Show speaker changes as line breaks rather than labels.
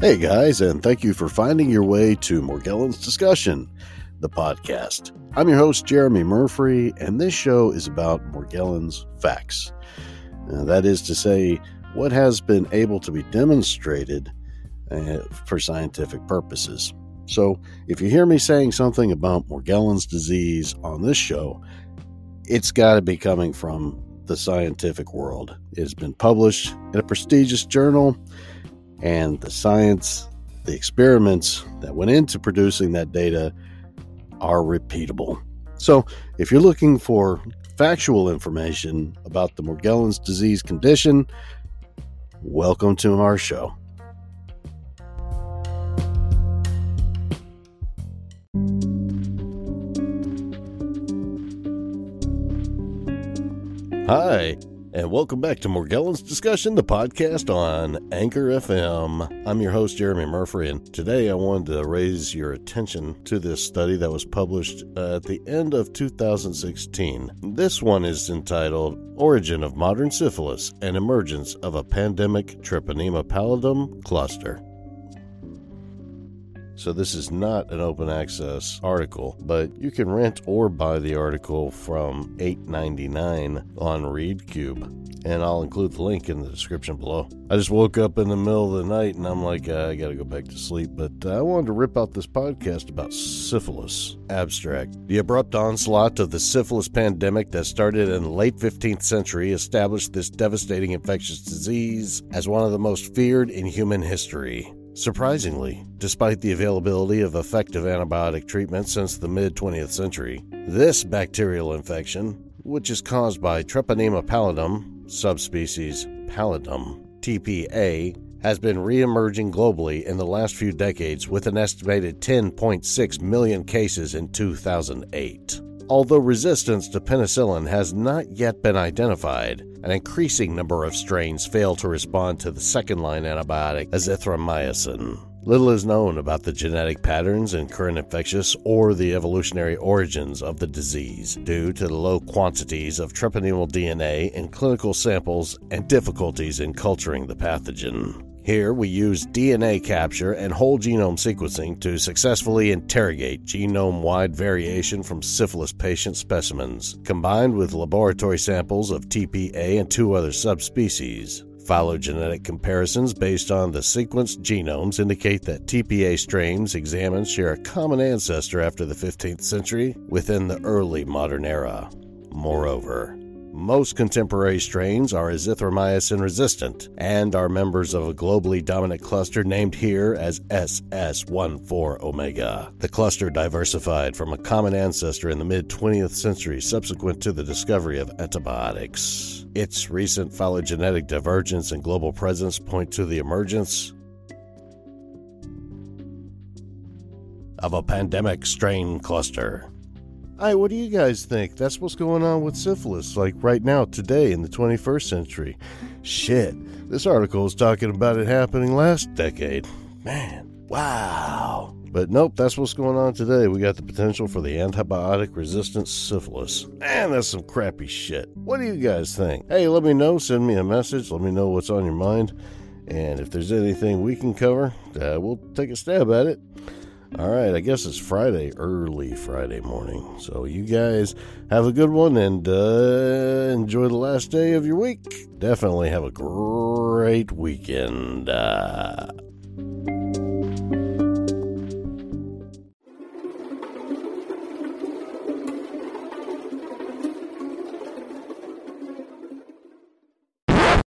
Hey guys, and thank you for finding your way to Morgellons Discussion, the podcast. I'm your host, Jeremy Murphy, and this show is about Morgellons facts. Uh, that is to say, what has been able to be demonstrated uh, for scientific purposes. So, if you hear me saying something about Morgellons disease on this show, it's got to be coming from the scientific world. It has been published in a prestigious journal and the science, the experiments that went into producing that data are repeatable. So, if you're looking for factual information about the Morgellons disease condition, welcome to our show. Hi, and welcome back to Morgellons Discussion, the podcast on Anchor FM. I'm your host, Jeremy Murphy, and today I wanted to raise your attention to this study that was published at the end of 2016. This one is entitled Origin of Modern Syphilis and Emergence of a Pandemic Treponema pallidum Cluster. So this is not an open access article, but you can rent or buy the article from $8.99 on ReadCube. And I'll include the link in the description below. I just woke up in the middle of the night and I'm like, uh, I gotta go back to sleep. But I wanted to rip out this podcast about syphilis. Abstract. The abrupt onslaught of the syphilis pandemic that started in the late 15th century established this devastating infectious disease as one of the most feared in human history. Surprisingly, despite the availability of effective antibiotic treatment since the mid 20th century, this bacterial infection, which is caused by Treponema pallidum, subspecies pallidum, TPA, has been re-emerging globally in the last few decades with an estimated 10.6 million cases in 2008. Although resistance to penicillin has not yet been identified, an increasing number of strains fail to respond to the second line antibiotic azithromycin. Little is known about the genetic patterns in current infectious or the evolutionary origins of the disease due to the low quantities of treponemal DNA in clinical samples and difficulties in culturing the pathogen. Here, we use DNA capture and whole genome sequencing to successfully interrogate genome wide variation from syphilis patient specimens, combined with laboratory samples of TPA and two other subspecies. Phylogenetic comparisons based on the sequenced genomes indicate that TPA strains examined share a common ancestor after the 15th century within the early modern era. Moreover, most contemporary strains are azithromycin resistant and are members of a globally dominant cluster named here as SS14 omega. The cluster diversified from a common ancestor in the mid 20th century subsequent to the discovery of antibiotics. Its recent phylogenetic divergence and global presence point to the emergence of a pandemic strain cluster. Hi, what do you guys think? That's what's going on with syphilis, like right now, today, in the 21st century. Shit, this article is talking about it happening last decade. Man, wow. But nope, that's what's going on today. We got the potential for the antibiotic resistant syphilis. Man, that's some crappy shit. What do you guys think? Hey, let me know. Send me a message. Let me know what's on your mind. And if there's anything we can cover, uh, we'll take a stab at it. All right, I guess it's Friday, early Friday morning. So you guys have a good one and uh, enjoy the last day of your week. Definitely have a great weekend. Uh,